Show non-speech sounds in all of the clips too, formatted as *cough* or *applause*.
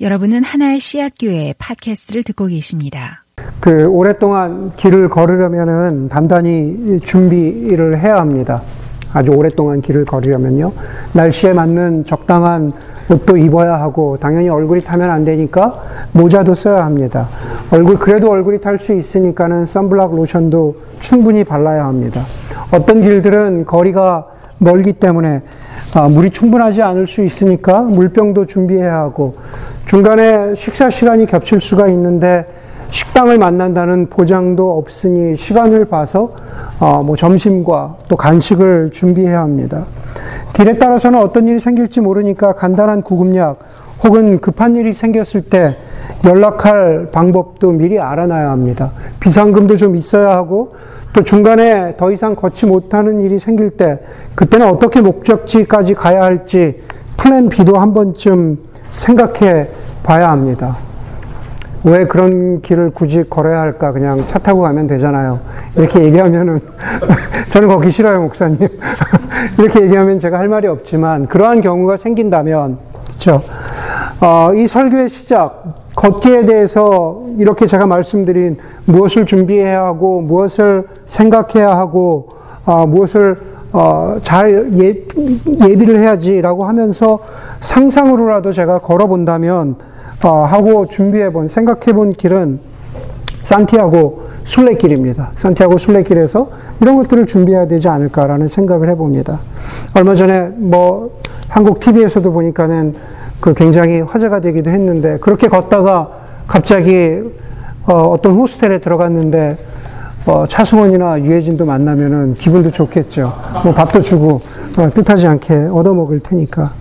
여러분은 하나의 씨앗 교회 팟캐스트를 듣고 계십니다. 그 오랫동안 길을 걸으려면은 단단히 준비를 해야 합니다. 아주 오랫동안 길을 걸으려면요. 날씨에 맞는 적당한 옷도 입어야 하고 당연히 얼굴이 타면 안 되니까 모자도 써야 합니다. 얼굴 그래도 얼굴이 탈 수 있으니까는 선블락 로션도 충분히 발라야 합니다. 어떤 길들은 거리가 멀기 때문에 아, 물이 충분하지 않을 수 있으니까 물병도 준비해야 하고 중간에 식사 시간이 겹칠 수가 있는데 식당을 만난다는 보장도 없으니 시간을 봐서 어, 뭐 점심과 또 간식을 준비해야 합니다. 길에 따라서는 어떤 일이 생길지 모르니까 간단한 구급약 혹은 급한 일이 생겼을 때 연락할 방법도 미리 알아놔야 합니다. 비상금도 좀 있어야 하고 또 중간에 더 이상 걷지 못하는 일이 생길 때 그때는 어떻게 목적지까지 가야 할지 플랜 B도 한 번쯤 생각해 봐야 합니다. 왜 그런 길을 굳이 걸어야 할까? 그냥 차 타고 가면 되잖아요. 이렇게 얘기하면은, *laughs* 저는 걷기 싫어요, 목사님. *laughs* 이렇게 얘기하면 제가 할 말이 없지만, 그러한 경우가 생긴다면, 그죠 어, 이 설교의 시작, 걷기에 대해서 이렇게 제가 말씀드린 무엇을 준비해야 하고, 무엇을 생각해야 하고, 어, 무엇을 어, 잘 예, 예비를 해야지라고 하면서 상상으로라도 제가 걸어본다면, 어, 하고 준비해본, 생각해본 길은 산티아고 순례길입니다. 산티아고 순례길에서 이런 것들을 준비해야 되지 않을까라는 생각을 해봅니다. 얼마 전에 뭐 한국 TV에서도 보니까는 그 굉장히 화제가 되기도 했는데 그렇게 걷다가 갑자기 어, 떤 호스텔에 들어갔는데 어, 차승원이나 유해진도 만나면은 기분도 좋겠죠. 뭐 밥도 주고 어, 뜻하지 않게 얻어먹을 테니까.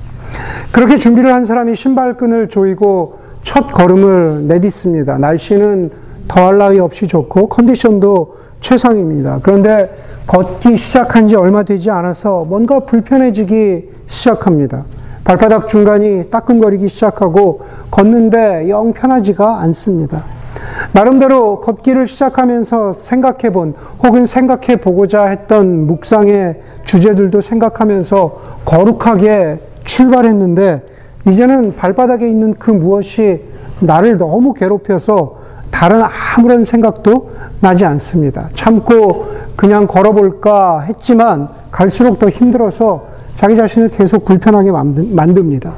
그렇게 준비를 한 사람이 신발끈을 조이고 첫 걸음을 내딛습니다. 날씨는 더할 나위 없이 좋고 컨디션도 최상입니다. 그런데 걷기 시작한 지 얼마 되지 않아서 뭔가 불편해지기 시작합니다. 발바닥 중간이 따끔거리기 시작하고 걷는데 영 편하지가 않습니다. 나름대로 걷기를 시작하면서 생각해 본 혹은 생각해 보고자 했던 묵상의 주제들도 생각하면서 거룩하게 출발했는데 이제는 발바닥에 있는 그 무엇이 나를 너무 괴롭혀서 다른 아무런 생각도 나지 않습니다. 참고 그냥 걸어볼까 했지만 갈수록 더 힘들어서 자기 자신을 계속 불편하게 만듭니다.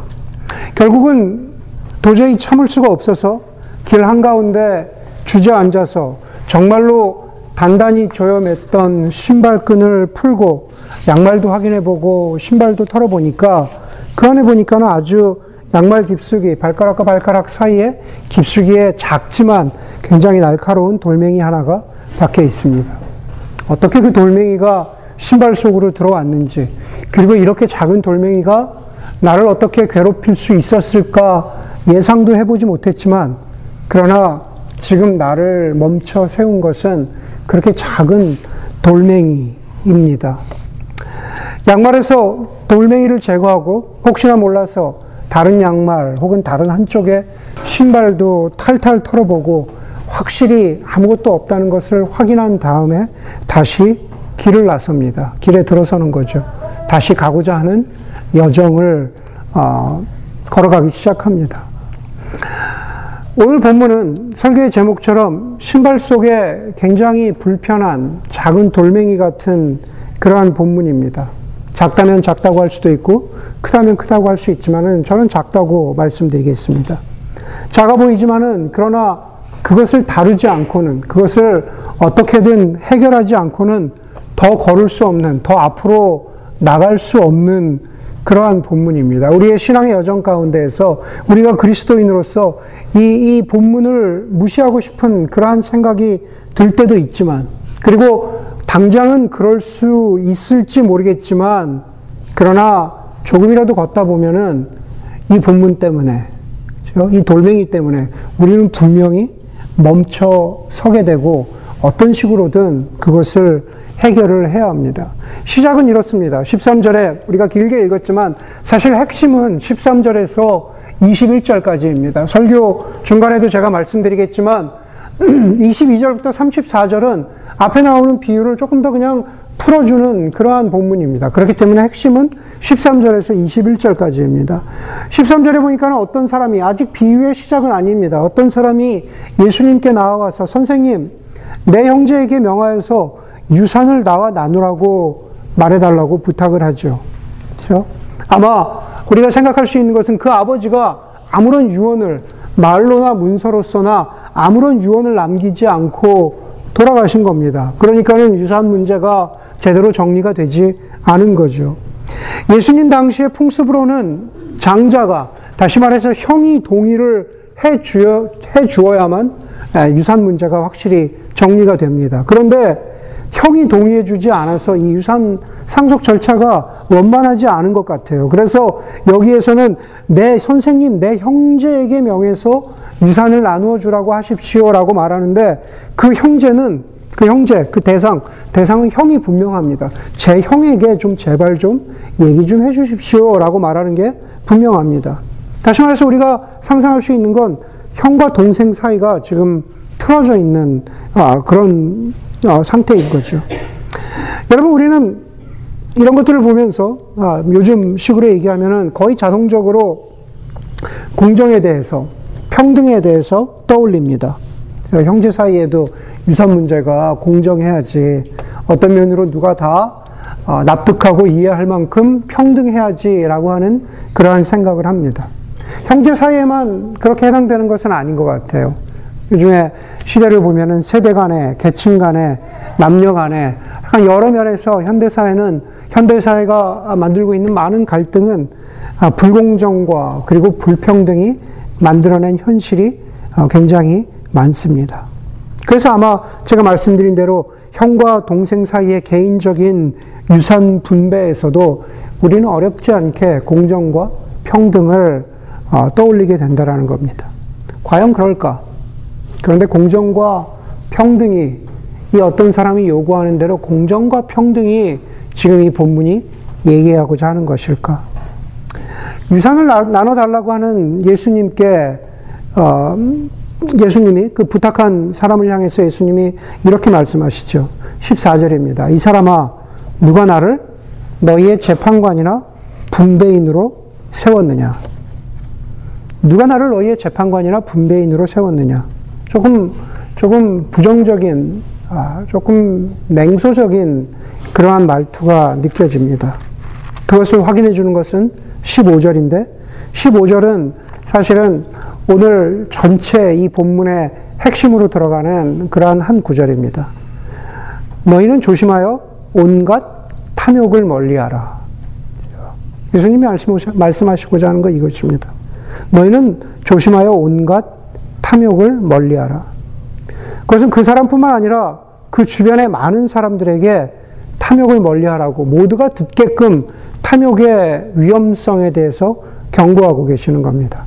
결국은 도저히 참을 수가 없어서 길 한가운데 주저앉아서 정말로 단단히 조여맸던 신발끈을 풀고 양말도 확인해 보고 신발도 털어보니까 그 안에 보니까는 아주 양말 깊숙이 발가락과 발가락 사이에 깊숙이에 작지만 굉장히 날카로운 돌멩이 하나가 박혀 있습니다. 어떻게 그 돌멩이가 신발 속으로 들어왔는지 그리고 이렇게 작은 돌멩이가 나를 어떻게 괴롭힐 수 있었을까 예상도 해보지 못했지만 그러나 지금 나를 멈춰 세운 것은 그렇게 작은 돌멩이입니다. 양말에서 돌멩이를 제거하고 혹시나 몰라서 다른 양말 혹은 다른 한쪽에 신발도 탈탈 털어보고 확실히 아무것도 없다는 것을 확인한 다음에 다시 길을 나섭니다. 길에 들어서는 거죠. 다시 가고자 하는 여정을 어, 걸어가기 시작합니다. 오늘 본문은 설교의 제목처럼 신발 속에 굉장히 불편한 작은 돌멩이 같은 그러한 본문입니다. 작다면 작다고 할 수도 있고 크다면 크다고 할 수 있지만은 저는 작다고 말씀드리겠습니다. 작아 보이지만은 그러나 그것을 다루지 않고는 그것을 어떻게든 해결하지 않고는 더 걸을 수 없는 더 앞으로 나갈 수 없는 그러한 본문입니다. 우리의 신앙의 여정 가운데에서 우리가 그리스도인으로서 이, 이 본문을 무시하고 싶은 그러한 생각이 들 때도 있지만 그리고 당장은 그럴 수 있을지 모르겠지만, 그러나 조금이라도 걷다 보면은 이 본문 때문에, 이 돌멩이 때문에 우리는 분명히 멈춰 서게 되고 어떤 식으로든 그것을 해결을 해야 합니다. 시작은 이렇습니다. 13절에 우리가 길게 읽었지만 사실 핵심은 13절에서 21절까지입니다. 설교 중간에도 제가 말씀드리겠지만 *clears throat* 22절부터 34절은 앞에 나오는 비유를 조금 더 그냥 풀어주는 그러한 본문입니다. 그렇기 때문에 핵심은 13절에서 21절까지입니다. 13절에 보니까 어떤 사람이 아직 비유의 시작은 아닙니다. 어떤 사람이 예수님께 나와서 선생님, 내 형제에게 명하여서 유산을 나와 나누라고 말해달라고 부탁을 하죠. 그렇죠? 아마 우리가 생각할 수 있는 것은 그 아버지가 아무런 유언을 말로나 문서로서나 아무런 유언을 남기지 않고 돌아가신 겁니다. 그러니까는 유산 문제가 제대로 정리가 되지 않은 거죠. 예수님 당시의 풍습으로는 장자가 다시 말해서 형이 동의를 해 주어 해 주어야만 유산 문제가 확실히 정리가 됩니다. 그런데 형이 동의해 주지 않아서 이 유산 상속 절차가 원만하지 않은 것 같아요. 그래서 여기에서는 내 선생님, 내 형제에게 명해서 유산을 나누어 주라고 하십시오라고 말하는데 그 형제는 그 형제, 그 대상, 대상은 형이 분명합니다. 제 형에게 좀 제발 좀 얘기 좀 해주십시오라고 말하는 게 분명합니다. 다시 말해서 우리가 상상할 수 있는 건 형과 동생 사이가 지금 틀어져 있는 아, 그런 어, 상태인 거죠. 여러분, 우리는 이런 것들을 보면서 아, 요즘 식으로 얘기하면은 거의 자동적으로 공정에 대해서 평등에 대해서 떠올립니다. 형제 사이에도 유산 문제가 공정해야지 어떤 면으로 누가 다 어, 납득하고 이해할 만큼 평등해야지라고 하는 그러한 생각을 합니다. 형제 사이에만 그렇게 해당되는 것은 아닌 것 같아요. 요즘에 시대를 보면은 세대 간에, 계층 간에, 남녀 간에, 여러 면에서 현대사회는, 현대사회가 만들고 있는 많은 갈등은 아, 불공정과 그리고 불평등이 만들어낸 현실이 어, 굉장히 많습니다. 그래서 아마 제가 말씀드린 대로 형과 동생 사이의 개인적인 유산 분배에서도 우리는 어렵지 않게 공정과 평등을 어, 떠올리게 된다는 겁니다. 과연 그럴까? 그런데 공정과 평등이 이 어떤 사람이 요구하는 대로 공정과 평등이 지금 이 본문이 얘기하고자 하는 것일까? 유산을 나눠달라고 하는 예수님께, 어, 예수님이 그 부탁한 사람을 향해서 예수님이 이렇게 말씀하시죠. 14절입니다. 이 사람아, 누가 나를 너희의 재판관이나 분배인으로 세웠느냐? 누가 나를 너희의 재판관이나 분배인으로 세웠느냐? 조금, 조금 부정적인, 아, 조금 냉소적인 그러한 말투가 느껴집니다. 그것을 확인해 주는 것은 15절인데, 15절은 사실은 오늘 전체 이 본문의 핵심으로 들어가는 그러한 한 구절입니다. 너희는 조심하여 온갖 탐욕을 멀리하라. 예수님이 말씀하시고자 하는 거 이것입니다. 너희는 조심하여 온갖 탐욕을 멀리하라. 그것은 그 사람뿐만 아니라 그 주변의 많은 사람들에게 탐욕을 멀리하라고 모두가 듣게끔 탐욕의 위험성에 대해서 경고하고 계시는 겁니다.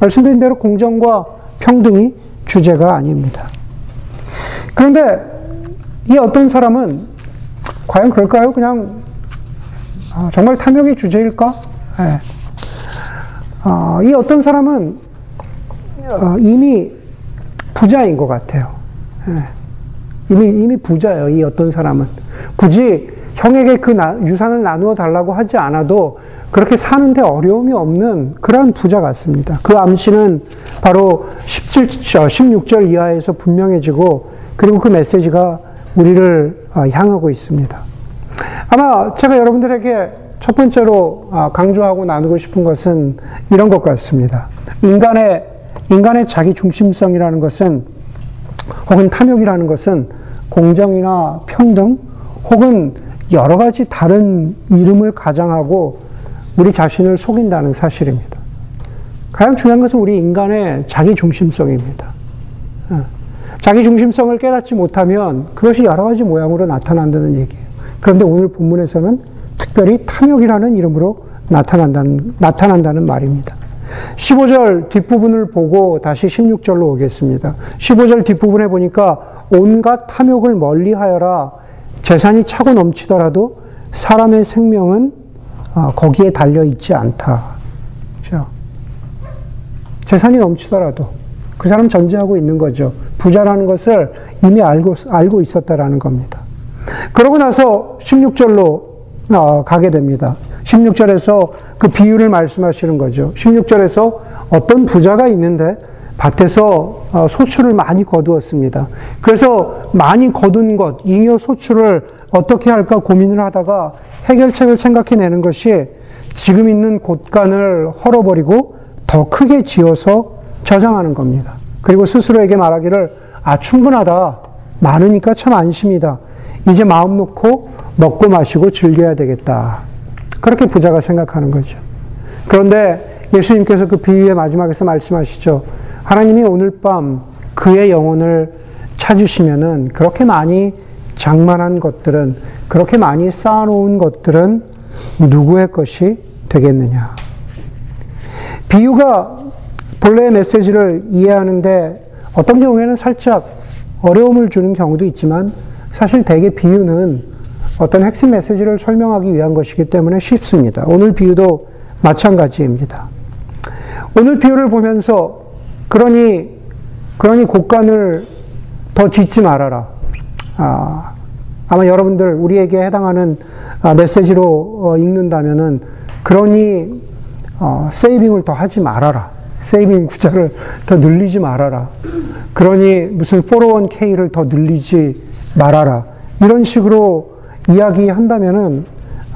말씀드린 대로 공정과 평등이 주제가 아닙니다. 그런데 이 어떤 사람은 과연 그럴까요? 그냥 아, 정말 탐욕이 주제일까? 네. 아, 이 어떤 사람은 어, 이미 부자인 것 같아요. 예. 이미, 이미 부자예요, 이 어떤 사람은. 굳이 형에게 그 나, 유산을 나누어 달라고 하지 않아도 그렇게 사는데 어려움이 없는 그러한 부자 같습니다. 그 암시는 바로 17절, 16절 이하에서 분명해지고 그리고 그 메시지가 우리를 어, 향하고 있습니다. 아마 제가 여러분들에게 첫 번째로 아, 강조하고 나누고 싶은 것은 이런 것 같습니다. 인간의 인간의 자기 중심성이라는 것은 혹은 탐욕이라는 것은 공정이나 평등 혹은 여러 가지 다른 이름을 가장하고 우리 자신을 속인다는 사실입니다. 가장 중요한 것은 우리 인간의 자기 중심성입니다. 어. 자기 중심성을 깨닫지 못하면 그것이 여러 가지 모양으로 나타난다는 얘기예요. 그런데 오늘 본문에서는 특별히 탐욕이라는 이름으로 나타난다는, 나타난다는 말입니다. 15절 뒷부분을 보고 다시 16절로 오겠습니다. 15절 뒷부분에 보니까 온갖 탐욕을 멀리 하여라. 재산이 차고 넘치더라도 사람의 생명은 아, 거기에 달려 있지 않다. 그렇죠? 재산이 넘치더라도 그 사람 전제하고 있는 거죠. 부자라는 것을 이미 알고, 알고 있었다라는 겁니다. 그러고 나서 16절로 어, 가게 됩니다. 16절에서 그 비유를 말씀하시는 거죠. 16절에서 어떤 부자가 있는데 밭에서 어, 소출을 많이 거두었습니다. 그래서 많이 거둔 것, 잉여 소출을 어떻게 할까 고민을 하다가 해결책을 생각해내는 것이 지금 있는 곳간을 헐어버리고 더 크게 지어서 저장하는 겁니다. 그리고 스스로에게 말하기를 아 충분하다 많으니까 참 안심이다. 이제 마음 놓고 먹고 마시고 즐겨야 되겠다. 그렇게 부자가 생각하는 거죠. 그런데 예수님께서 그 비유의 마지막에서 말씀하시죠. 하나님이 오늘 밤 그의 영혼을 찾으시면은 그렇게 많이 장만한 것들은 그렇게 많이 쌓아놓은 것들은 누구의 것이 되겠느냐. 비유가 본래의 메시지를 이해하는데 어떤 경우에는 살짝 어려움을 주는 경우도 있지만 사실 대개 비유는 어떤 핵심 메시지를 설명하기 위한 것이기 때문에 쉽습니다. 오늘 비유도 마찬가지입니다. 오늘 비유를 보면서 그러니 그러니 곡간을 더 짓지 말아라. 아, 아마 여러분들 우리에게 해당하는 아, 메시지로 어, 읽는다면은 그러니 어, 세이빙을 더 하지 말아라. 세이빙 구자를 더 늘리지 말아라. 그러니 무슨 401k를 더 늘리지 말아라. 이런 식으로 이야기한다면은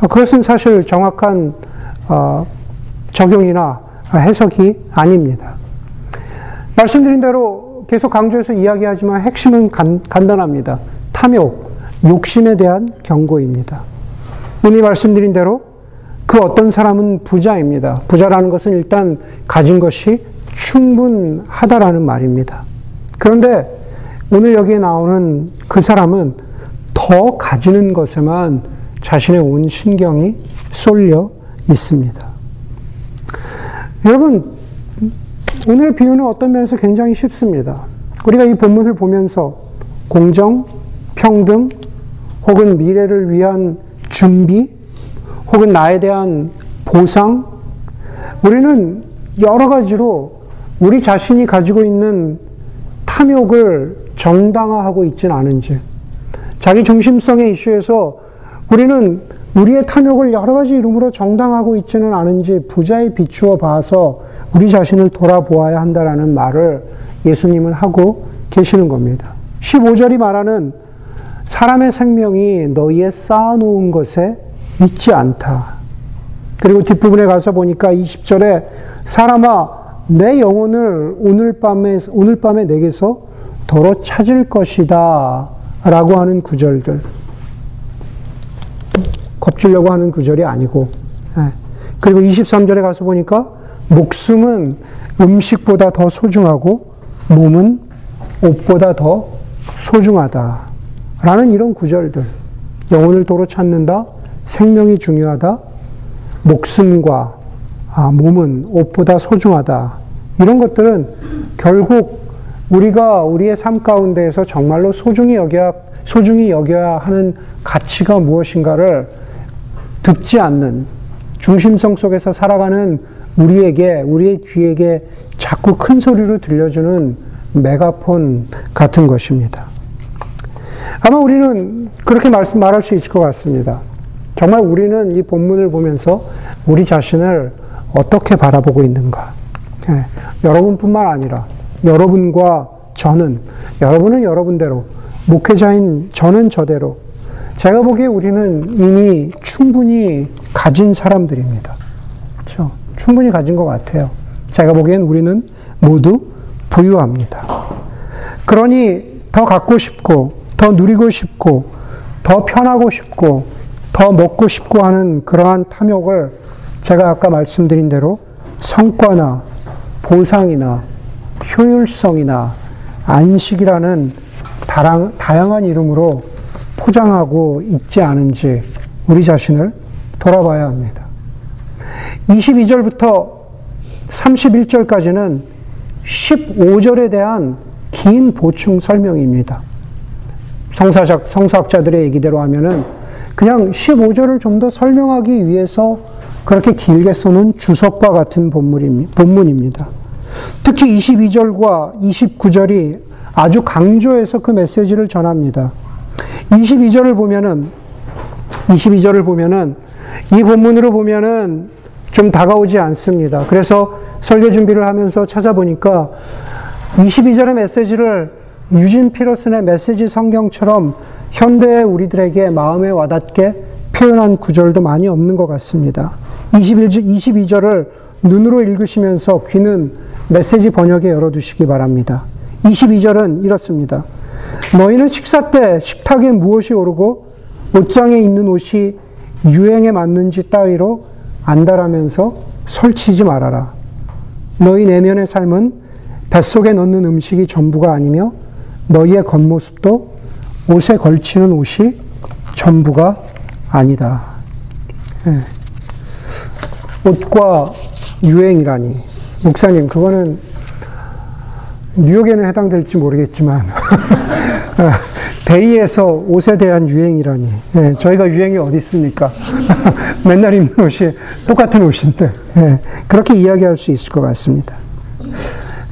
어, 그것은 사실 정확한 어, 적용이나 해석이 아닙니다. 말씀드린 대로 계속 강조해서 이야기하지만 핵심은 간, 간단합니다. 탐욕, 욕심에 대한 경고입니다. 이미 말씀드린 대로 그 어떤 사람은 부자입니다. 부자라는 것은 일단 가진 것이 충분하다라는 말입니다. 그런데 오늘 여기에 나오는 그 사람은 더 가지는 것에만 자신의 온 신경이 쏠려 있습니다. 여러분, 오늘 비유는 어떤 면에서 굉장히 쉽습니다. 우리가 이 본문을 보면서 공정, 평등, 혹은 미래를 위한 준비, 혹은 나에 대한 보상, 우리는 여러 가지로 우리 자신이 가지고 있는 탐욕을 정당화하고 있지는 않은지, 자기 중심성의 이슈에서 우리는 우리의 탐욕을 여러 가지 이름으로 정당하고 있지는 않은지 부자에 비추어 봐서 우리 자신을 돌아보아야 한다라는 말을 예수님은 하고 계시는 겁니다. 15절이 말하는 사람의 생명이 너희의 쌓아놓은 것에 있지 않다. 그리고 뒷부분에 가서 보니까 20절에 사람아 내 영혼을 오늘 밤에 오늘 밤에 내게서 더러 찾을 것이다 라고 하는 구절들 겁주려고 하는 구절이 아니고 예. 그리고 23절에 가서 보니까 목숨은 음식보다 더 소중하고 몸은 옷보다 더 소중하다. 라는 이런 구절들. 영혼을 도로 찾는다. 생명이 중요하다. 목숨과 아, 몸은 옷보다 소중하다. 이런 것들은 결국 우리가 우리의 삶 가운데에서 정말로 소중히 여겨야, 소중히 여겨야 하는 가치가 무엇인가를 듣지 않는 중심성 속에서 살아가는 우리에게, 우리의 귀에게 자꾸 큰 소리로 들려주는 메가폰 같은 것입니다. 아마 우리는 그렇게 말씀, 말할 수 있을 것 같습니다. 정말 우리는 이 본문을 보면서 우리 자신을 어떻게 바라보고 있는가. 예, 여러분뿐만 아니라 여러분과 저는, 여러분은 여러분대로, 목회자인 저는 저대로, 제가 보기에 우리는 이미 충분히 가진 사람들입니다. 그렇죠? 충분히 가진 것 같아요. 제가 보기엔 우리는 모두 부유합니다. 그러니 더 갖고 싶고, 더 누리고 싶고, 더 편하고 싶고, 더 먹고 싶고 하는 그러한 탐욕을 제가 아까 말씀드린 대로 성과나 보상이나 효율성이나 안식이라는 다양한 이름으로 포장하고 있지 않은지 우리 자신을 돌아봐야 합니다. 22절부터 31절까지는 15절에 대한 긴 보충 설명입니다. 성사작, 성사학자들의 얘기대로 하면은 그냥 15절을 좀 더 설명하기 위해서 그렇게 길게 써놓은 주석과 같은 본문입니다. 특히 22절과 29절이 아주 강조해서 그 메시지를 전합니다. 22절을 보면은 22절을 보면은 이 본문으로 보면은 좀 다가오지 않습니다. 그래서 설교 준비를 하면서 찾아보니까 22절의 메시지를 유진 피러슨의 메시지 성경처럼 현대의 우리들에게 마음에 와닿게 표현한 구절도 많이 없는 것 같습니다. 21, 22절을 눈으로 읽으시면서 귀는 메시지 번역에 열어두시기 바랍니다. 22절은 이렇습니다. 너희는 식사 때 식탁에 무엇이 오르고 옷장에 있는 옷이 유행에 맞는지 따위로 안달하면서 설치지 말아라. 너희 내면의 삶은 뱃속에 넣는 음식이 전부가 아니며 너희의 겉모습도 옷에 걸치는 옷이 전부가 아니다. 예. 옷과 유행이라니. 목사님, 그거는 뉴욕에는 해당될지 모르겠지만, *laughs* 베이에서 옷에 대한 유행이라니. 예, 저희가 유행이 어디 있습니까? *laughs* 맨날 입는 옷이 똑같은 옷인데, 예, 그렇게 이야기할 수 있을 것 같습니다.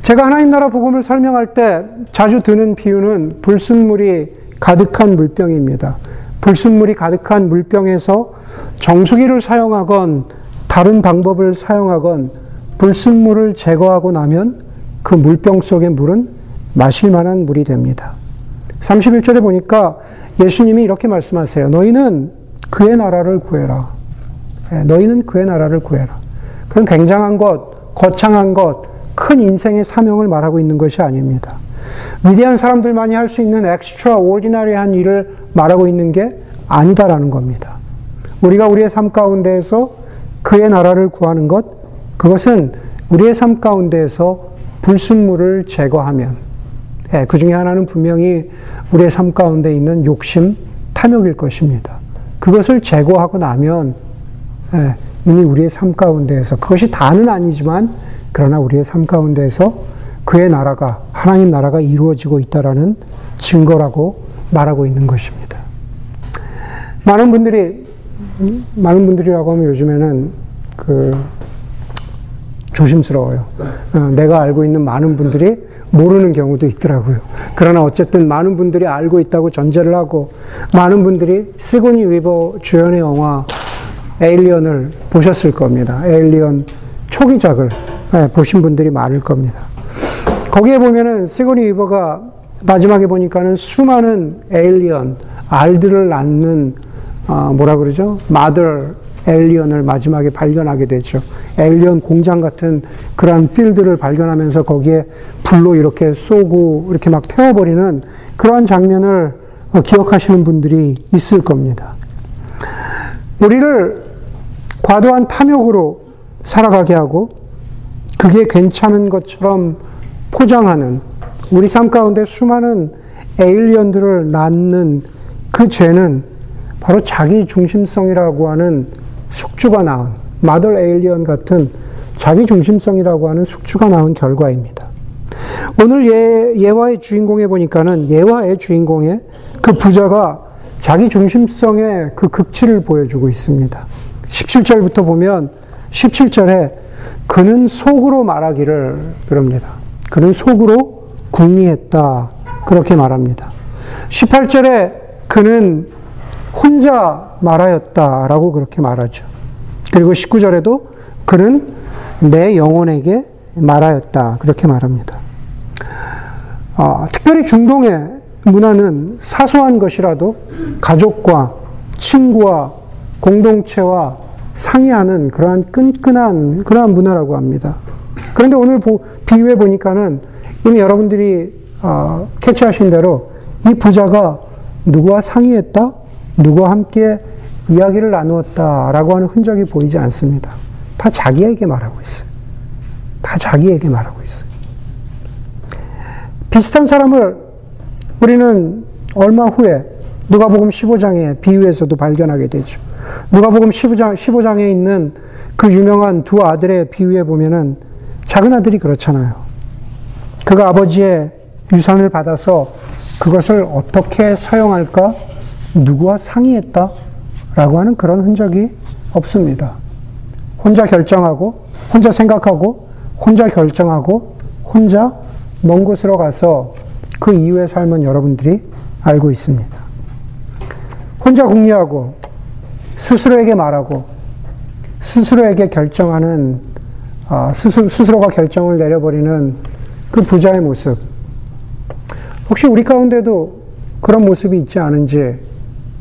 제가 하나님 나라 복음을 설명할 때 자주 드는 비유는 불순물이 가득한 물병입니다. 불순물이 가득한 물병에서 정수기를 사용하건 다른 방법을 사용하건 불순물을 제거하고 나면 그 물병 속의 물은 마실 만한 물이 됩니다. 31절에 보니까 예수님이 이렇게 말씀하세요. 너희는 그의 나라를 구해라. 예, 너희는 그의 나라를 구해라. 그런 굉장한 것, 거창한 것, 큰 인생의 사명을 말하고 있는 것이 아닙니다. 위대한 사람들만이 할 수 있는 엑스트라 오디나리한 일을 말하고 있는 게 아니다라는 겁니다. 우리가 우리의 삶 가운데에서 그의 나라를 구하는 것, 그것은 우리의 삶 가운데에서 불순물을 제거하면, 예, 그 중에 하나는 분명히 우리의 삶 가운데 있는 욕심, 탐욕일 것입니다. 그것을 제거하고 나면, 예, 이미 우리의 삶 가운데에서, 그것이 다는 아니지만, 그러나 우리의 삶 가운데에서 그의 나라가, 하나님 나라가 이루어지고 있다라는 증거라고 말하고 있는 것입니다. 많은 분들이, 많은 분들이라고 하면 요즘에는 그, 조심스러워요. 어, 내가 알고 있는 많은 분들이 모르는 경우도 있더라고요. 그러나 어쨌든 많은 분들이 알고 있다고 전제를 하고, 많은 분들이 시고니 위버 주연의 영화 에일리언을 보셨을 겁니다. 에일리언 초기작을 네, 보신 분들이 많을 겁니다. 거기에 보면은 시고니 위버가 마지막에 보니까는 수많은 에일리언, 알들을 낳는, 어, 뭐라 그러죠? 마들 에일리언을 마지막에 발견하게 되죠. 에일리언 공장 같은 그러한 필드를 발견하면서 거기에 불로 이렇게 쏘고 이렇게 막 태워버리는 그러한 장면을 어, 기억하시는 분들이 있을 겁니다. 우리를 과도한 탐욕으로 살아가게 하고 그게 괜찮은 것처럼 포장하는 우리 삶 가운데 수많은 에일리언들을 낳는 그 죄는 바로 자기 중심성이라고 하는 숙주가 낳은 마들 에일리언 같은 자기 중심성이라고 하는 숙주가 낳은 결과입니다. 오늘 예, 예화의 주인공에 보니까는 예화의 주인공의 그 부자가 자기 중심성의 그 극치를 보여주고 있습니다. 17절부터 보면 17절에 그는 속으로 말하기를 그럽니다. 그는 속으로 궁리했다. 그렇게 말합니다. 18절에 그는 혼자 말하였다라고 그렇게 말하죠. 그리고 19절에도 그는 내 영혼에게 말하였다. 그렇게 말합니다. 어, 특별히 중동의 문화는 사소한 것이라도 가족과 친구와 공동체와 상의하는 그러한 끈끈한 그러한 문화라고 합니다. 그런데 오늘 비유해 보니까는 이미 여러분들이 어, 캐치하신 대로 이 부자가 누구와 상의했다? 누구와 함께 이야기를 나누었다라고 하는 흔적이 보이지 않습니다. 다 자기에게 말하고 있어요. 다 자기에게 말하고 있어요. 비슷한 사람을 우리는 얼마 후에 누가복음 15장의 비유에서도 발견하게 되죠. 누가복음 15장 15장에 있는 그 유명한 두 아들의 비유에 보면은 작은 아들이 그렇잖아요. 그가 아버지의 유산을 받아서 그것을 어떻게 사용할까 누구와 상의했다 라고 하는 그런 흔적이 없습니다. 혼자 결정하고, 혼자 생각하고, 혼자 결정하고, 혼자 먼 곳으로 가서 그 이후의 삶은 여러분들이 알고 있습니다. 혼자 궁리하고 스스로에게 말하고 스스로에게 결정하는 아, 스스로, 스스로가 결정을 내려버리는 그 부자의 모습. 혹시 우리 가운데도 그런 모습이 있지 않은지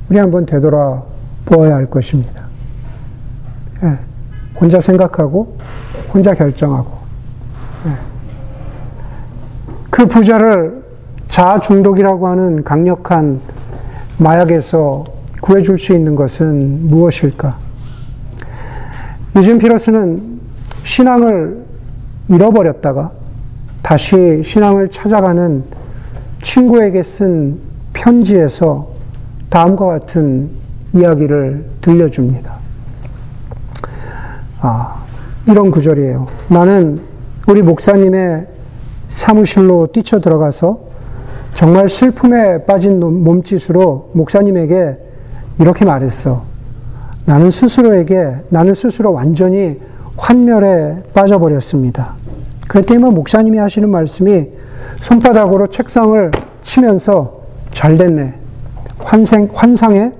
우리 한번 되돌아 보아야 할 것입니다. 예, 혼자 생각하고 혼자 결정하고 예. 그 부자를 자아 중독이라고 하는 강력한 마약에서 구해줄 수 있는 것은 무엇일까? 유진 피러스는 신앙을 잃어버렸다가 다시 신앙을 찾아가는 친구에게 쓴 편지에서 다음과 같은 이야기를 들려줍니다. 아, 이런 구절이에요. 나는 우리 목사님의 사무실로 뛰쳐 들어가서 정말 슬픔에 빠진 몸짓으로 목사님에게 이렇게 말했어. 나는 스스로에게, 나는 스스로 완전히 환멸에 빠져버렸습니다. 그랬더니 뭐 목사님이 하시는 말씀이 손바닥으로 책상을 치면서 잘 됐네. 환생, 환상에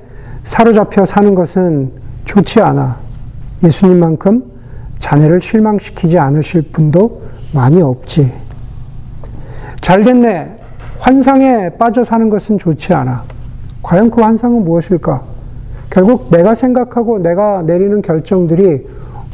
사로잡혀 사는 것은 좋지 않아. 예수님만큼 자네를 실망시키지 않으실 분도 많이 없지. 잘 됐네. 환상에 빠져 사는 것은 좋지 않아. 과연 그 환상은 무엇일까? 결국 내가 생각하고 내가 내리는 결정들이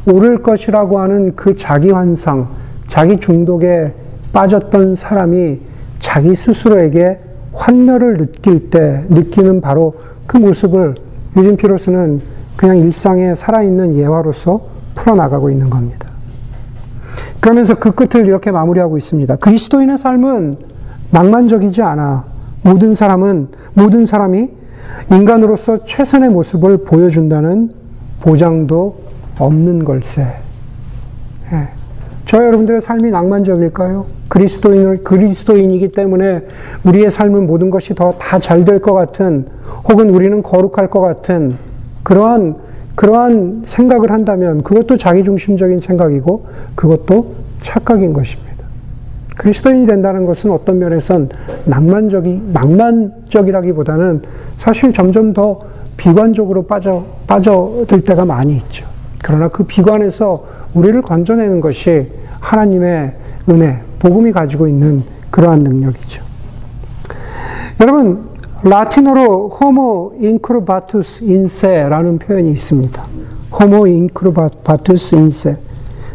옳을 것이라고 하는 그 자기 환상, 자기 중독에 빠졌던 사람이 자기 스스로에게 환멸을 느낄 때 느끼는 바로 그 모습을 유진 피로스는 그냥 일상에 살아있는 예화로서 풀어나가고 있는 겁니다. 그러면서 그 끝을 이렇게 마무리하고 있습니다. 그리스도인의 삶은 낭만적이지 않아. 모든 사람은, 모든 사람이 인간으로서 최선의 모습을 보여준다는 보장도 없는 걸세. 예. 저 여러분들의 삶이 낭만적일까요? 그리스도인을, 그리스도인이기 때문에 우리의 삶은 모든 것이 더 다 잘 될 것 같은, 혹은 우리는 거룩할 것 같은 그러한, 그러한 생각을 한다면 그것도 자기중심적인 생각이고 그것도 착각인 것입니다. 그리스도인이 된다는 것은 어떤 면에선 낭만적이, 낭만적이라기보다는 사실 점점 더 비관적으로 빠져, 빠져들 때가 많이 있죠. 그러나 그 비관에서 우리를 건져내는 것이 하나님의 은혜, 복음이 가지고 있는 그러한 능력이죠. 여러분, 라틴어로 호모 인크루바투스 인세라는 표현이 있습니다. 호모 인크루바투스 인세.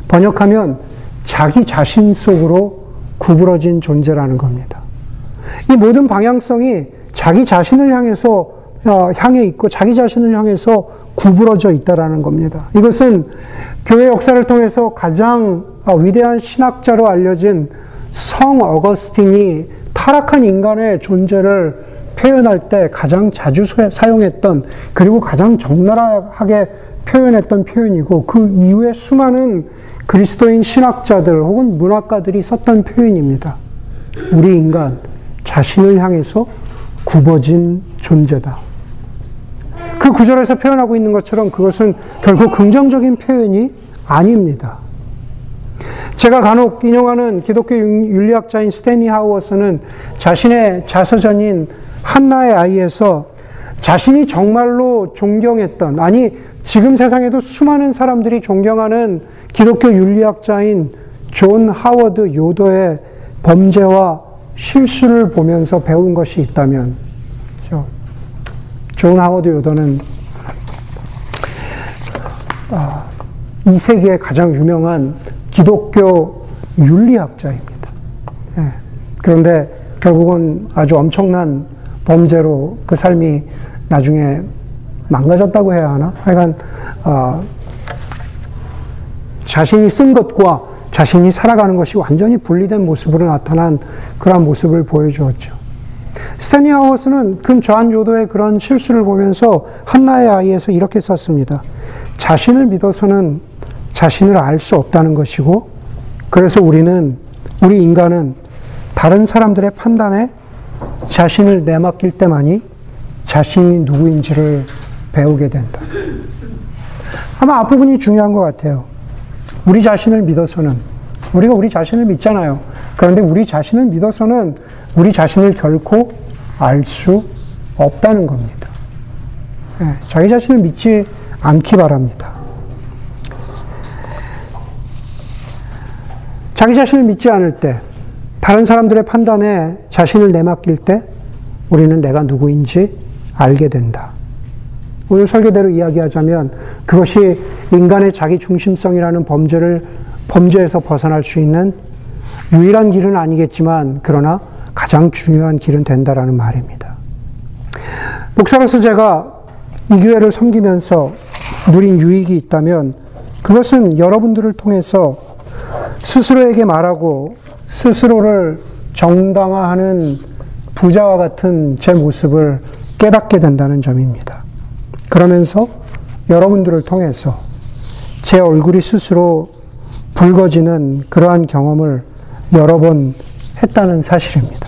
번역하면 자기 자신 속으로 구부러진 존재라는 겁니다. 이 모든 방향성이 자기 자신을 향해서 어, 향해 있고 자기 자신을 향해서 구부러져 있다라는 겁니다. 이것은 교회 역사를 통해서 가장 어, 위대한 신학자로 알려진 성 어거스틴이 타락한 인간의 존재를 표현할 때 가장 자주 사용했던 그리고 가장 적나라하게 표현했던 표현이고 그 이후에 수많은 그리스도인 신학자들 혹은 문학가들이 썼던 표현입니다. 우리 인간 자신을 향해서 굽어진 존재다. 그 구절에서 표현하고 있는 것처럼 그것은 결국 긍정적인 표현이 아닙니다. 제가 간혹 인용하는 기독교 윤리학자인 스탠리 하우어와스는 자신의 자서전인 한나의 아이에서 자신이 정말로 존경했던, 아니, 지금 세상에도 수많은 사람들이 존경하는 기독교 윤리학자인 존 하워드 요더의 범죄와 실수를 보면서 배운 것이 있다면, 존 하워드 요더는 아, 이 세계의 가장 유명한 기독교 윤리학자입니다. 예. 그런데 결국은 아주 엄청난 범죄로 그 삶이 나중에 망가졌다고 해야 하나? 하여간 어, 자신이 쓴 것과 자신이 살아가는 것이 완전히 분리된 모습으로 나타난 그러한 모습을 보여주었죠. 스탠리 하우스는 그 저한 요도의 그런 실수를 보면서 한나의 아이에서 이렇게 썼습니다. 자신을 믿어서는 자신을 알 수 없다는 것이고, 그래서 우리는, 우리 인간은 다른 사람들의 판단에 자신을 내맡길 때만이 자신이 누구인지를 배우게 된다. 아마 앞부분이 중요한 것 같아요. 우리 자신을 믿어서는, 우리가 우리 자신을 믿잖아요. 그런데 우리 자신을 믿어서는 우리 자신을 결코 알 수 없다는 겁니다. 예, 자기 자신을 믿지 않기 바랍니다. 자기 자신을 믿지 않을 때, 다른 사람들의 판단에 자신을 내맡길 때, 우리는 내가 누구인지 알게 된다. 오늘 설교대로 이야기하자면 그것이 인간의 자기 중심성이라는 범죄를 범죄에서 벗어날 수 있는 유일한 길은 아니겠지만 그러나 가장 중요한 길은 된다라는 말입니다. 목사로서 제가 이 교회를 섬기면서 누린 유익이 있다면 그것은 여러분들을 통해서 스스로에게 말하고 스스로를 정당화하는 부자와 같은 제 모습을 깨닫게 된다는 점입니다. 그러면서 여러분들을 통해서 제 얼굴이 스스로 붉어지는 그러한 경험을 여러 번 했다는 사실입니다.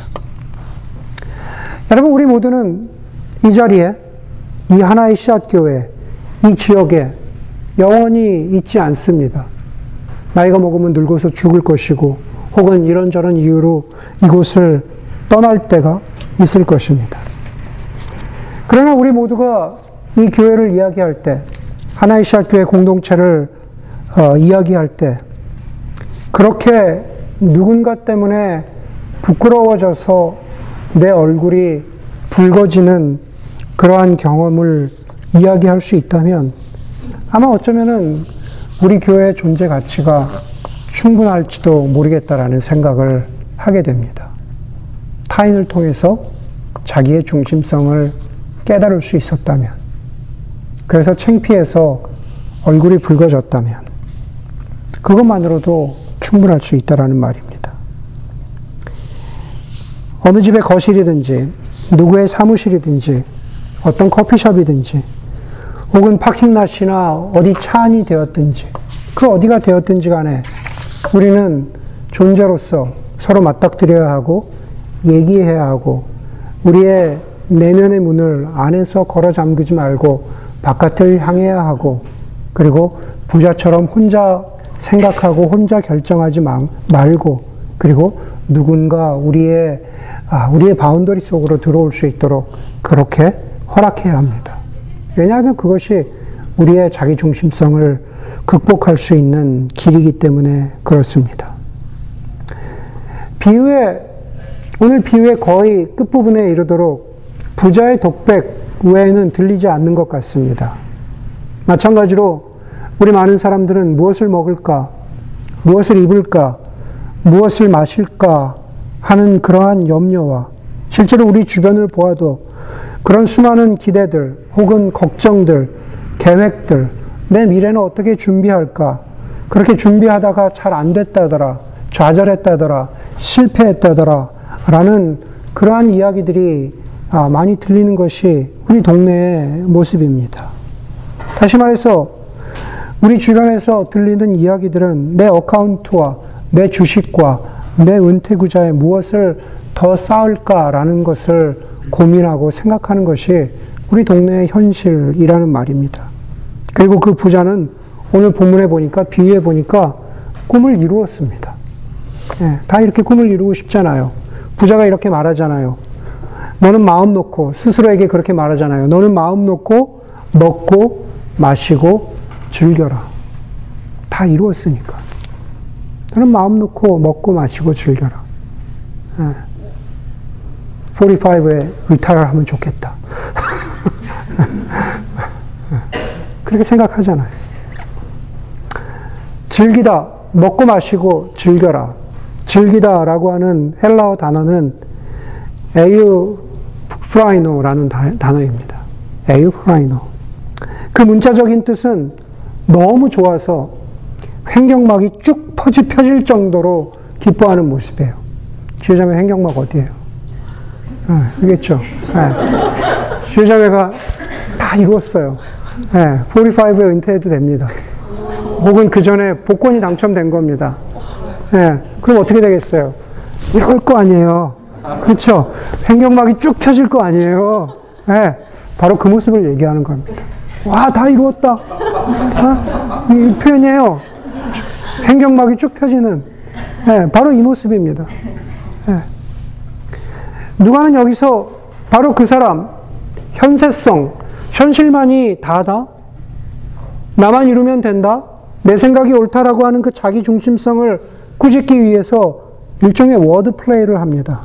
여러분, 우리 모두는 이 자리에, 이 하나의 씨앗교회, 이 지역에 영원히 있지 않습니다. 나이가 먹으면 늙어서 죽을 것이고, 혹은 이런저런 이유로 이곳을 떠날 때가 있을 것입니다. 그러나 우리 모두가 이 교회를 이야기할 때, 하나의 씨앗교회 공동체를 어, 이야기할 때, 그렇게 누군가 때문에 부끄러워져서 내 얼굴이 붉어지는 그러한 경험을 이야기할 수 있다면 아마 어쩌면은 우리 교회의 존재 가치가 충분할지도 모르겠다라는 생각을 하게 됩니다. 타인을 통해서 자기의 중심성을 깨달을 수 있었다면, 그래서 창피해서 얼굴이 붉어졌다면, 그것만으로도 충분할 수 있다라는 말입니다. 어느 집의 거실이든지, 누구의 사무실이든지, 어떤 커피숍이든지, 혹은 parking lot이나 어디 차 안이 되었든지, 그 어디가 되었든지 간에 우리는 존재로서 서로 맞닥뜨려야 하고, 얘기해야 하고, 우리의 내면의 문을 안에서 걸어 잠그지 말고 바깥을 향해야 하고, 그리고 부자처럼 혼자 생각하고 혼자 결정하지 말고 그리고 누군가 우리의 아, 우리의 boundary 속으로 들어올 수 있도록 그렇게 허락해야 합니다. 왜냐하면 그것이 우리의 자기 중심성을 극복할 수 있는 길이기 때문에 그렇습니다. 비유의 오늘 비유의 거의 끝부분에 이르도록 부자의 독백 외에는 들리지 않는 것 같습니다. 마찬가지로 우리 많은 사람들은 무엇을 먹을까, 무엇을 입을까, 무엇을 마실까? 하는 그러한 염려와 실제로 우리 주변을 보아도 그런 수많은 기대들 혹은 걱정들, 계획들, 내 미래는 어떻게 준비할까, 그렇게 준비하다가 잘 안 됐다더라, 좌절했다더라, 실패했다더라, 라는 그러한 이야기들이 아, 많이 들리는 것이 우리 동네의 모습입니다. 다시 말해서 우리 주변에서 들리는 이야기들은 내 어카운트와 내 주식과 내 은퇴구자에 무엇을 더 쌓을까라는 것을 고민하고 생각하는 것이 우리 동네의 현실이라는 말입니다. 그리고 그 부자는 오늘 본문에 보니까 비유해 보니까 꿈을 이루었습니다. 네, 다 이렇게 꿈을 이루고 싶잖아요. 부자가 이렇게 말하잖아요. 너는 마음 놓고 스스로에게 그렇게 말하잖아요. 너는 마음 놓고 먹고 마시고 즐겨라. 다 이루었으니까. 나는 마음 놓고 먹고 마시고 즐겨라. 예. 45에 retire를 하면 좋겠다. *laughs* 그렇게 생각하잖아요. 즐기다, 먹고 마시고 즐겨라. 즐기다 라고 하는 헬라어 단어는 에우프라이노라는 단어입니다. 에유 프라이노. 그 문자적인 뜻은 너무 좋아서 횡격막이 쭉 퍼지 펴질 정도로 기뻐하는 모습이에요. 지휘자매 횡격막 어디예요? 네, 알겠죠? 네. 지휘자매가 다 이뤘어요. 네, 45에 은퇴해도 됩니다. 혹은 그 전에 복권이 당첨된 겁니다. 네, 그럼 어떻게 되겠어요? 이럴 거 아니에요. 그렇죠? 횡격막이 쭉 펴질 거 아니에요. 네, 바로 그 모습을 얘기하는 겁니다. 와, 다 이루었다. 어? 이 표현이에요. 횡격막이 쭉 펴지는. 네, 바로 이 모습입니다. 네. 누가는 여기서 바로 그 사람, 현세성, 현실만이 다다? 나만 이루면 된다? 내 생각이 옳다라고 하는 그 자기 중심성을 꾸짖기 위해서 일종의 word play를 합니다.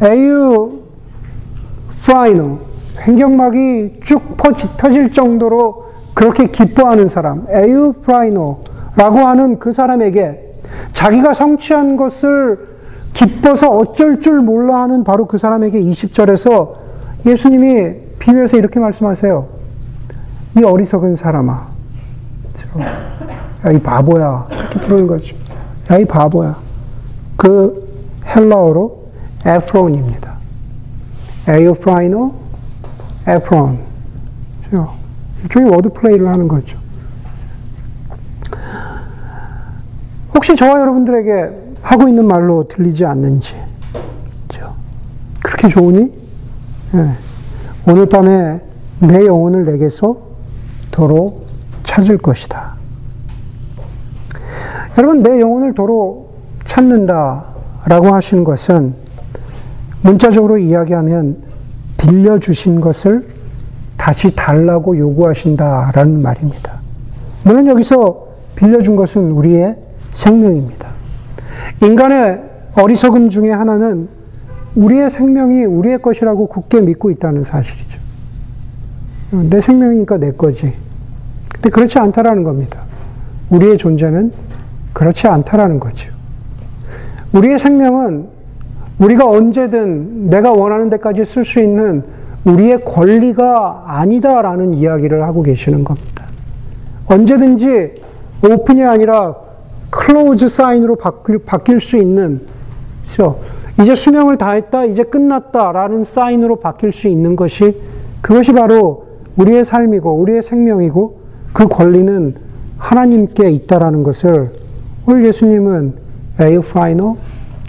εὐφραίνω 횡격막이 쭉 펴질 정도로 그렇게 기뻐하는 사람 εὐφραίνω라고 하는 그 사람에게 자기가 성취한 것을 기뻐서 어쩔 줄 몰라 하는 바로 그 사람에게 20절에서 예수님이 비유에서 이렇게 말씀하세요. 이 어리석은 사람아. 야, 이 바보야. 이렇게 부르는 거죠. 야, 이 바보야. 그 헬라어로 ἄφρων입니다. εὐφραίνω, ἄφρων. 일종의 word play를 하는 거죠. 혹시 저와 여러분들에게 하고 있는 말로 들리지 않는지? 그렇게 좋으니? 네. 오늘 밤에 내 영혼을 내게서 도로 찾을 것이다. 여러분, 내 영혼을 도로 찾는다 라고 하신 것은 문자적으로 이야기하면 빌려주신 것을 다시 달라고 요구하신다라는 말입니다. 물론 여기서 빌려준 것은 우리의 생명입니다. 인간의 어리석음 중에 하나는 우리의 생명이 우리의 것이라고 굳게 믿고 있다는 사실이죠. 내 생명이니까 내 거지. 근데 그렇지 않다라는 겁니다. 우리의 존재는 그렇지 않다라는 거죠. 우리의 생명은 우리가 언제든 내가 원하는 데까지 쓸 수 있는 우리의 권리가 아니다라는 이야기를 하고 계시는 겁니다. 언제든지 open이 아니라 close 사인으로 바뀔, 바뀔 수 있는, 그렇죠? 이제 수명을 다했다, 이제 끝났다라는 사인으로 바뀔 수 있는 것이 그것이 바로 우리의 삶이고 우리의 생명이고 그 권리는 하나님께 있다라는 것을 오늘 예수님은 εὐφραίνω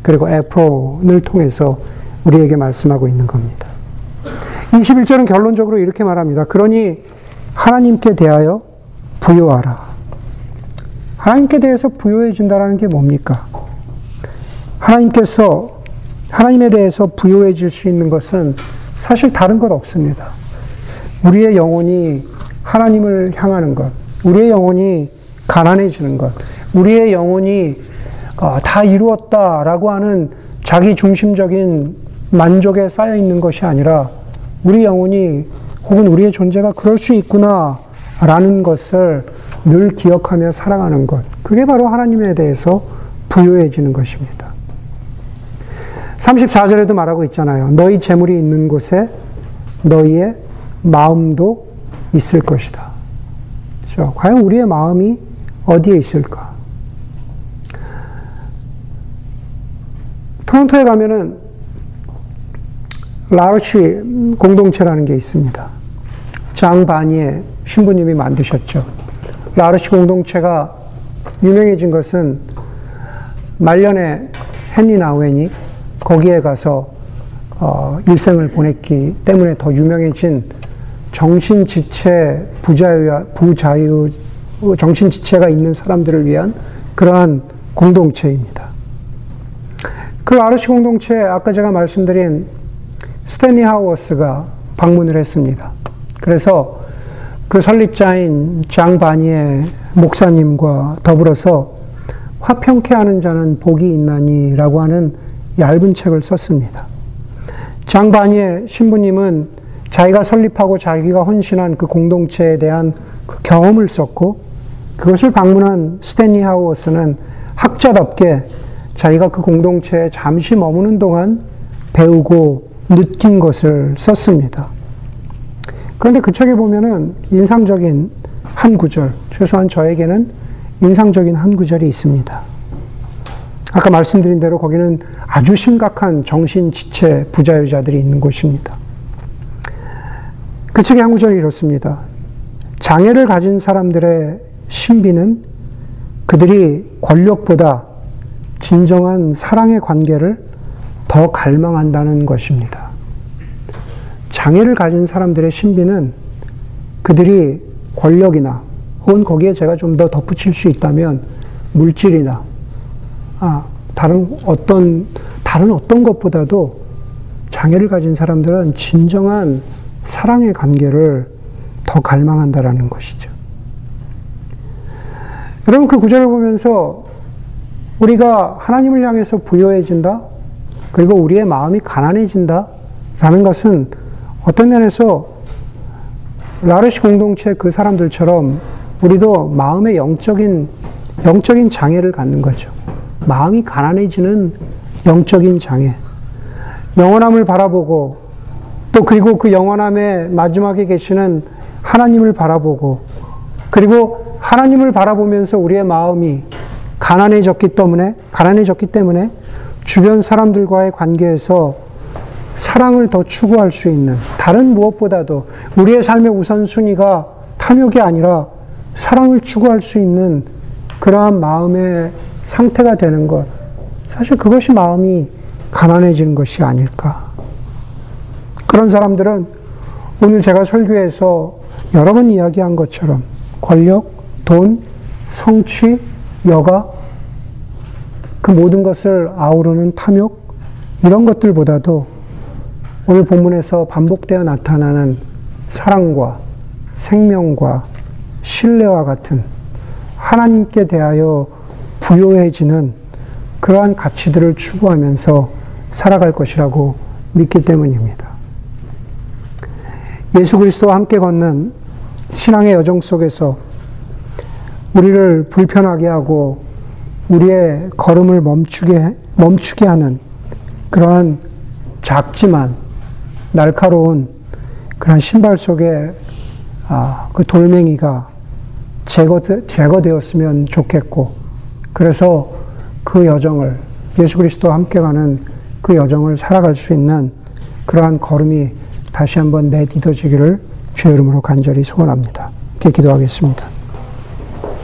그리고 ἄφρων을 통해서 우리에게 말씀하고 있는 겁니다. 21절은 결론적으로 이렇게 말합니다. 그러니 하나님께 대하여 부요하라. 하나님께 대해서 부요해진다는 게 뭡니까? 하나님께서 하나님에 대해서 부요해질 수 있는 것은 사실 다른 것 없습니다. 우리의 영혼이 하나님을 향하는 것, 우리의 영혼이 가난해지는 것, 우리의 영혼이 어, 다 이루었다라고 하는 자기 중심적인 만족에 쌓여 있는 것이 아니라 우리 영혼이 혹은 우리의 존재가 그럴 수 있구나라는 것을 늘 기억하며 살아가는 것. 그게 바로 하나님에 대해서 부유해지는 것입니다. 34절에도 말하고 있잖아요. 너희 재물이 있는 곳에 너희의 마음도 있을 것이다. 그렇죠? 과연 우리의 마음이 어디에 있을까? 토론토에 가면은 라르시 공동체라는 게 있습니다. 장바니에 신부님이 만드셨죠. 라르시 공동체가 유명해진 것은 말년에 헨리 나우엔이 거기에 가서 어, 일생을 보냈기 때문에 더 유명해진 정신지체 부자유, 부자유, 정신지체가 있는 사람들을 위한 그러한 공동체입니다. 그 아르시 공동체 아까 제가 말씀드린 스탠리 하우어스가 방문을 했습니다. 그래서 그 설립자인 장 바니의 목사님과 더불어서 화평케 하는 자는 복이 있나니라고 하는 얇은 책을 썼습니다. 장 바니의 신부님은 자기가 설립하고 자기가 헌신한 그 공동체에 대한 그 경험을 썼고 그것을 방문한 스탠리 하우어스는 학자답게 자기가 그 공동체에 잠시 머무는 동안 배우고 느낀 것을 썼습니다. 그런데 그 책에 보면은 인상적인 한 구절, 최소한 저에게는 인상적인 한 구절이 있습니다. 아까 말씀드린 대로 거기는 아주 심각한 정신 지체 부자유자들이 있는 곳입니다. 그 책의 한 구절이 이렇습니다. 장애를 가진 사람들의 신비는 그들이 권력보다 진정한 사랑의 관계를 더 갈망한다는 것입니다. 장애를 가진 사람들의 신비는 그들이 권력이나 혹은 거기에 제가 좀 더 덧붙일 수 있다면 물질이나 아, 다른 어떤 다른 어떤 것보다도 장애를 가진 사람들은 진정한 사랑의 관계를 더 갈망한다라는 것이죠. 여러분 그 구절을 보면서 우리가 하나님을 향해서 부여해진다? 그리고 우리의 마음이 가난해진다? 라는 것은 어떤 면에서 라르시 공동체 그 사람들처럼 우리도 마음의 영적인, 영적인 장애를 갖는 거죠. 마음이 가난해지는 영적인 장애. 영원함을 바라보고 또 그리고 그 영원함의 마지막에 계시는 하나님을 바라보고 그리고 하나님을 바라보면서 우리의 마음이 가난해졌기 때문에 가난해졌기 때문에 주변 사람들과의 관계에서 사랑을 더 추구할 수 있는 다른 무엇보다도 우리의 삶의 우선순위가 탐욕이 아니라 사랑을 추구할 수 있는 그러한 마음의 상태가 되는 것. 사실 그것이 마음이 가난해지는 것이 아닐까. 그런 사람들은 오늘 제가 설교에서 여러 번 이야기한 것처럼 권력, 돈, 성취, 여가, 그 모든 것을 아우르는 탐욕, 이런 것들보다도 오늘 본문에서 반복되어 나타나는 사랑과 생명과 신뢰와 같은 하나님께 대하여 부요해지는 그러한 가치들을 추구하면서 살아갈 것이라고 믿기 때문입니다. 예수 그리스도와 함께 걷는 신앙의 여정 속에서 우리를 불편하게 하고 우리의 걸음을 멈추게, 멈추게 하는 그러한 작지만 날카로운 그런 신발 속에 아, 그 돌멩이가 제거, 제거되었으면 좋겠고, 그래서 그 여정을, 예수 그리스도와 함께 가는 그 여정을 살아갈 수 있는 그러한 걸음이 다시 한번 내딛어지기를 주의 이름으로 간절히 소원합니다. 이렇게 기도하겠습니다.